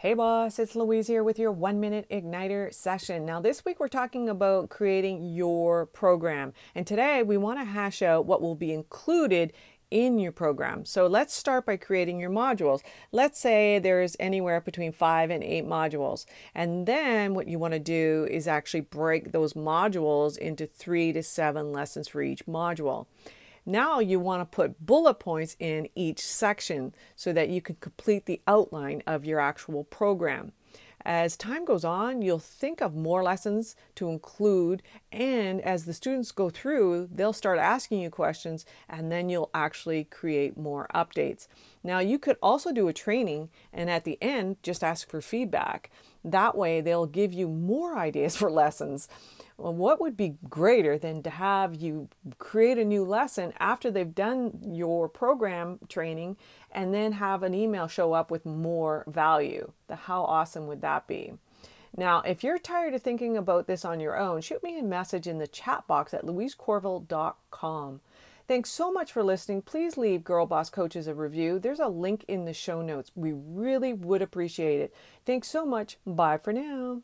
Hey boss, it's Louise here with your one minute igniter session. Now, this week we're talking about creating your program, and today we want to hash out what will be included in your program. So let's start by creating your modules. Let's say there's anywhere between five and eight modules. And then what you want to do is actually break those modules into three to seven lessons for each module. Now you want to put bullet points in each section so that you can complete the outline of your actual program. As time goes on, you'll think of more lessons to include, and as the students go through, they'll start asking you questions, and then you'll actually create more updates. Now, you could also do a training, and at the end, just ask for feedback. That way, they'll give you more ideas for lessons. Well, what would be greater than to have you create a new lesson after they've done your program training and then have an email show up with more value? The, how awesome would that be? Now, if you're tired of thinking about this on your own, shoot me a message in the chat box at louisecorville.com. Thanks so much for listening. Please leave Girl Boss Coaches a review. There's a link in the show notes. We really would appreciate it. Thanks so much. Bye for now.